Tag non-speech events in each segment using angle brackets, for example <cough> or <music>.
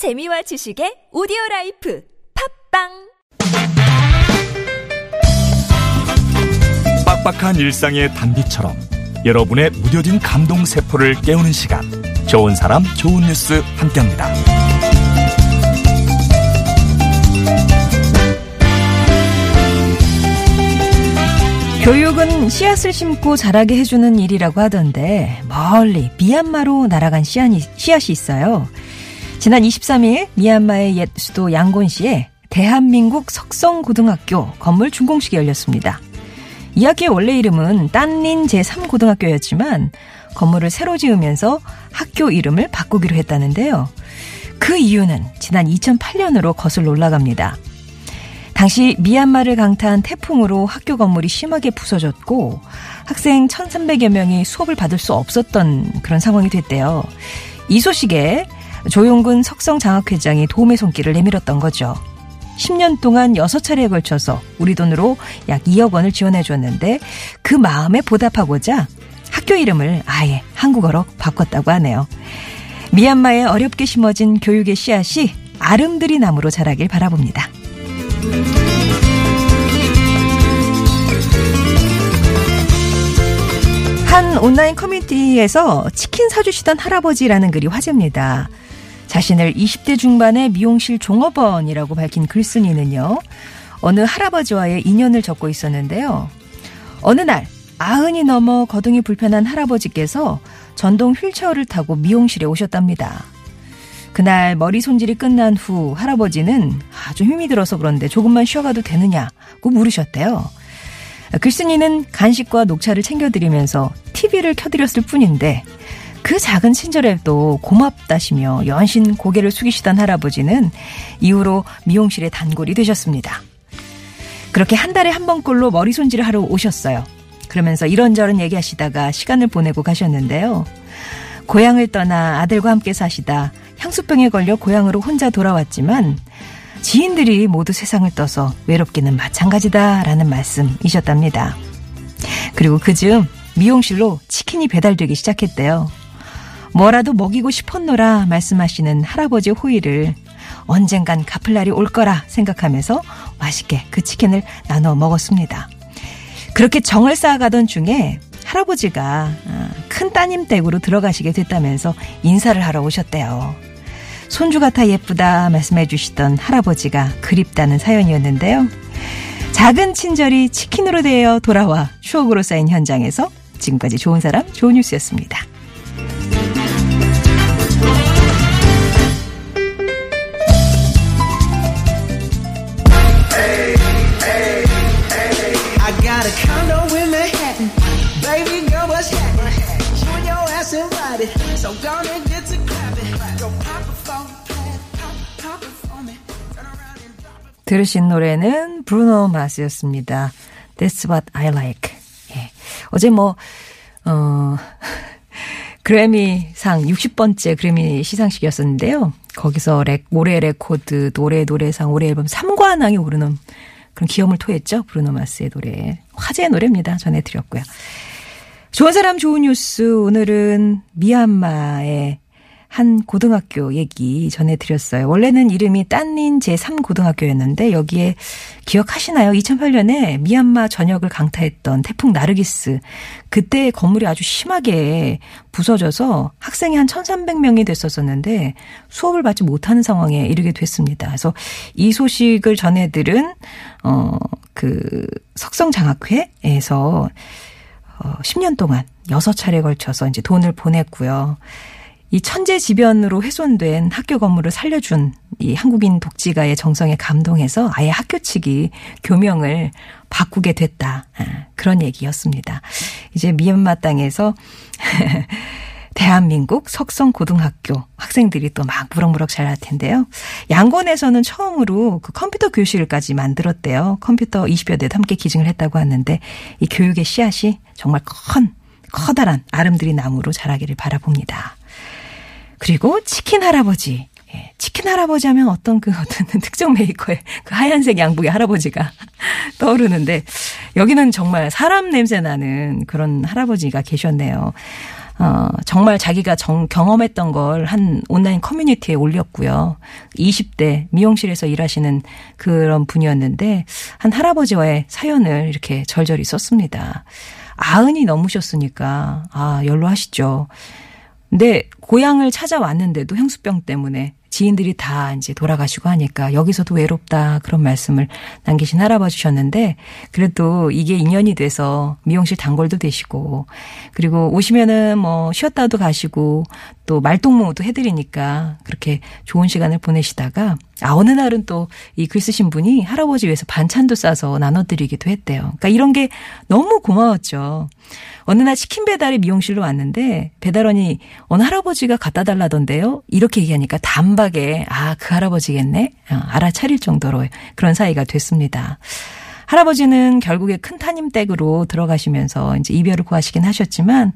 재미와 지식의 오디오 life 팟빵 빡빡한 일상의 단비처럼 여러분의 무뎌진 감동 세포를 깨우는 시간 좋은 사람 좋은 뉴스 함께합니다. 교육은 씨앗을 심고 자라게 해주는 일이라고 하던데 멀리 미얀마로 날아간 씨앗이, 씨앗이 있어요. 지난 23일 미얀마의 옛 수도 양곤시에 대한민국 석성고등학교 건물 준공식이 열렸습니다. 이 학교의 원래 이름은 딴린 제3고등학교였지만 건물을 새로 지으면서 학교 이름을 바꾸기로 했다는데요. 그 이유는 지난 2008년으로 거슬러 올라갑니다. 당시 미얀마를 강타한 태풍으로 학교 건물이 심하게 부서졌고 학생 1,300여 명이 수업을 받을 수 없었던 그런 상황이 됐대요. 이 소식에 조용근 석성장학회장이 도움의 손길을 내밀었던 거죠. 10년 동안 6차례에 걸쳐서 우리 돈으로 약 2억 원을 지원해 줬는데 그 마음에 보답하고자 학교 이름을 아예 한국어로 바꿨다고 하네요. 미얀마에 어렵게 심어진 교육의 씨앗이 아름드리 나무로 자라길 바라봅니다. 한 온라인 커뮤니티에서 치킨 사주시던 할아버지라는 글이 화제입니다. 자신을 20대 중반의 미용실 종업원이라고 밝힌 글쓴이는요. 어느 할아버지와의 인연을 적고 있었는데요. 어느 날 아흔이 넘어 거동이 불편한 할아버지께서 전동 휠체어를 타고 미용실에 오셨답니다. 그날 머리 손질이 끝난 후 할아버지는 아주 힘이 들어서 그런데 조금만 쉬어가도 되느냐고 물으셨대요. 글쓴이는 간식과 녹차를 챙겨드리면서 TV를 켜드렸을 뿐인데 그 작은 친절에도 고맙다시며 연신 고개를 숙이시던 할아버지는 이후로 미용실의 단골이 되셨습니다. 그렇게 한 달에 한 번꼴로 머리 손질을 하러 오셨어요. 그러면서 이런저런 얘기하시다가 시간을 보내고 가셨는데요. 고향을 떠나 아들과 함께 사시다 향수병에 걸려 고향으로 혼자 돌아왔지만 지인들이 모두 세상을 떠서 외롭기는 마찬가지다라는 말씀이셨답니다. 그리고 그즈음 미용실로 치킨이 배달되기 시작했대요. 뭐라도 먹이고 싶었노라 말씀하시는 할아버지 호의를 언젠간 갚을 날이 올 거라 생각하면서 맛있게 그 치킨을 나눠 먹었습니다. 그렇게 정을 쌓아가던 중에 할아버지가 큰 따님 댁으로 들어가시게 됐다면서 인사를 하러 오셨대요. 손주 같아 예쁘다 말씀해 주시던 할아버지가 그립다는 사연이었는데요. 작은 친절이 치킨으로 되어 돌아와 추억으로 쌓인 현장에서 지금까지 좋은 사람, 좋은 뉴스였습니다. 들으신 노래는 브루노 마스였습니다. That's what I like. 예. 어제 뭐, 어, <laughs> 그래미상 60번째 그래미 시상식이었었는데요. 거기서 렉, 올해 레코드, 노래, 노래상, 올해 앨범 3관왕에 오르는 그런 기염을 토했죠. 브루노 마스의 노래. 화제의 노래입니다. 전해드렸고요. 좋은 사람 좋은 뉴스. 오늘은 미얀마의 한 고등학교 얘기 전해드렸어요. 원래는 이름이 딴닌 제3고등학교였는데 여기에 기억하시나요? 2008년에 미얀마 전역을 강타했던 태풍 나르기스. 그때 건물이 아주 심하게 부서져서 학생이 한 1300명이 됐었었는데 수업을 받지 못하는 상황에 이르게 됐습니다. 그래서 이 소식을 전해들은 어, 그 석성장학회에서 어, 10년 동안 6차례 걸쳐서 이제 돈을 보냈고요. 이 천재지변으로 훼손된 학교 건물을 살려준 이 한국인 독지가의 정성에 감동해서 아예 학교 측이 교명을 바꾸게 됐다. 아, 그런 얘기였습니다. 이제 미얀마 땅에서 <laughs> 대한민국 석성고등학교 학생들이 또 막 무럭무럭 자랄 텐데요. 양곤에서는 처음으로 그 컴퓨터 교실까지 만들었대요. 컴퓨터 20여 대도 함께 기증을 했다고 하는데 이 교육의 씨앗이 정말 큰 커다란 아름드리 나무로 자라기를 바라봅니다. 그리고 치킨 할아버지. 예, 치킨 할아버지 하면 어떤 그 어떤 <laughs> 특정 메이커의 그 하얀색 양복의 할아버지가 <laughs> 떠오르는데 여기는 정말 사람 냄새 나는 그런 할아버지가 계셨네요. 어, 정말 자기가 정, 경험했던 걸 한 온라인 커뮤니티에 올렸고요. 20대 미용실에서 일하시는 그런 분이었는데 한 할아버지와의 사연을 이렇게 절절히 썼습니다. 아흔이 넘으셨으니까 아 연로하시죠. 근데 고향을 찾아왔는데도 향수병 때문에 지인들이 다 이제 돌아가시고 하니까 여기서도 외롭다 그런 말씀을 남기신 할아버지셨는데 그래도 이게 인연이 돼서 미용실 단골도 되시고 그리고 오시면은 뭐 쉬었다도 가시고 또 말동무도 해드리니까 그렇게 좋은 시간을 보내시다가 아 어느 날은 또 이 글 쓰신 분이 할아버지 위해서 반찬도 싸서 나눠드리기도 했대요. 그러니까 이런 게 너무 고마웠죠. 어느 날 치킨 배달이 미용실로 왔는데 배달원이 어느 할아버지가 갖다 달라던데요. 이렇게 얘기하니까 단박에 아 그 할아버지겠네 어, 알아차릴 정도로 그런 사이가 됐습니다. 할아버지는 결국에 큰 타님 댁으로 들어가시면서 이제 이별을 구하시긴 하셨지만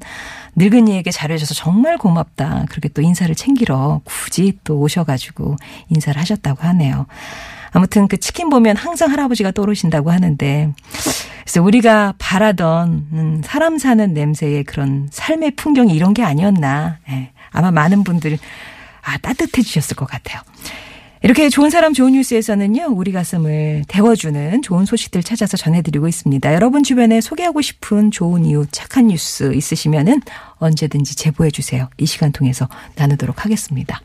늙은이에게 잘해줘서 정말 고맙다. 그렇게 또 인사를 챙기러 굳이 또 오셔가지고 인사를 하셨다고 하네요. 아무튼 그 치킨 보면 항상 할아버지가 떠오르신다고 하는데 그래서 우리가 바라던 음, 사람 사는 냄새의 그런 삶의 풍경이 이런 게 아니었나. 예, 아마 많은 분들 아 따뜻해지셨을 것 같아요. 이렇게 좋은 사람 좋은 뉴스에서는요, 우리 가슴을 데워주는 좋은 소식들 찾아서 전해드리고 있습니다. 여러분 주변에 소개하고 싶은 좋은 이유, 착한 뉴스 있으시면은 언제든지 제보해주세요. 이 시간 통해서 나누도록 하겠습니다.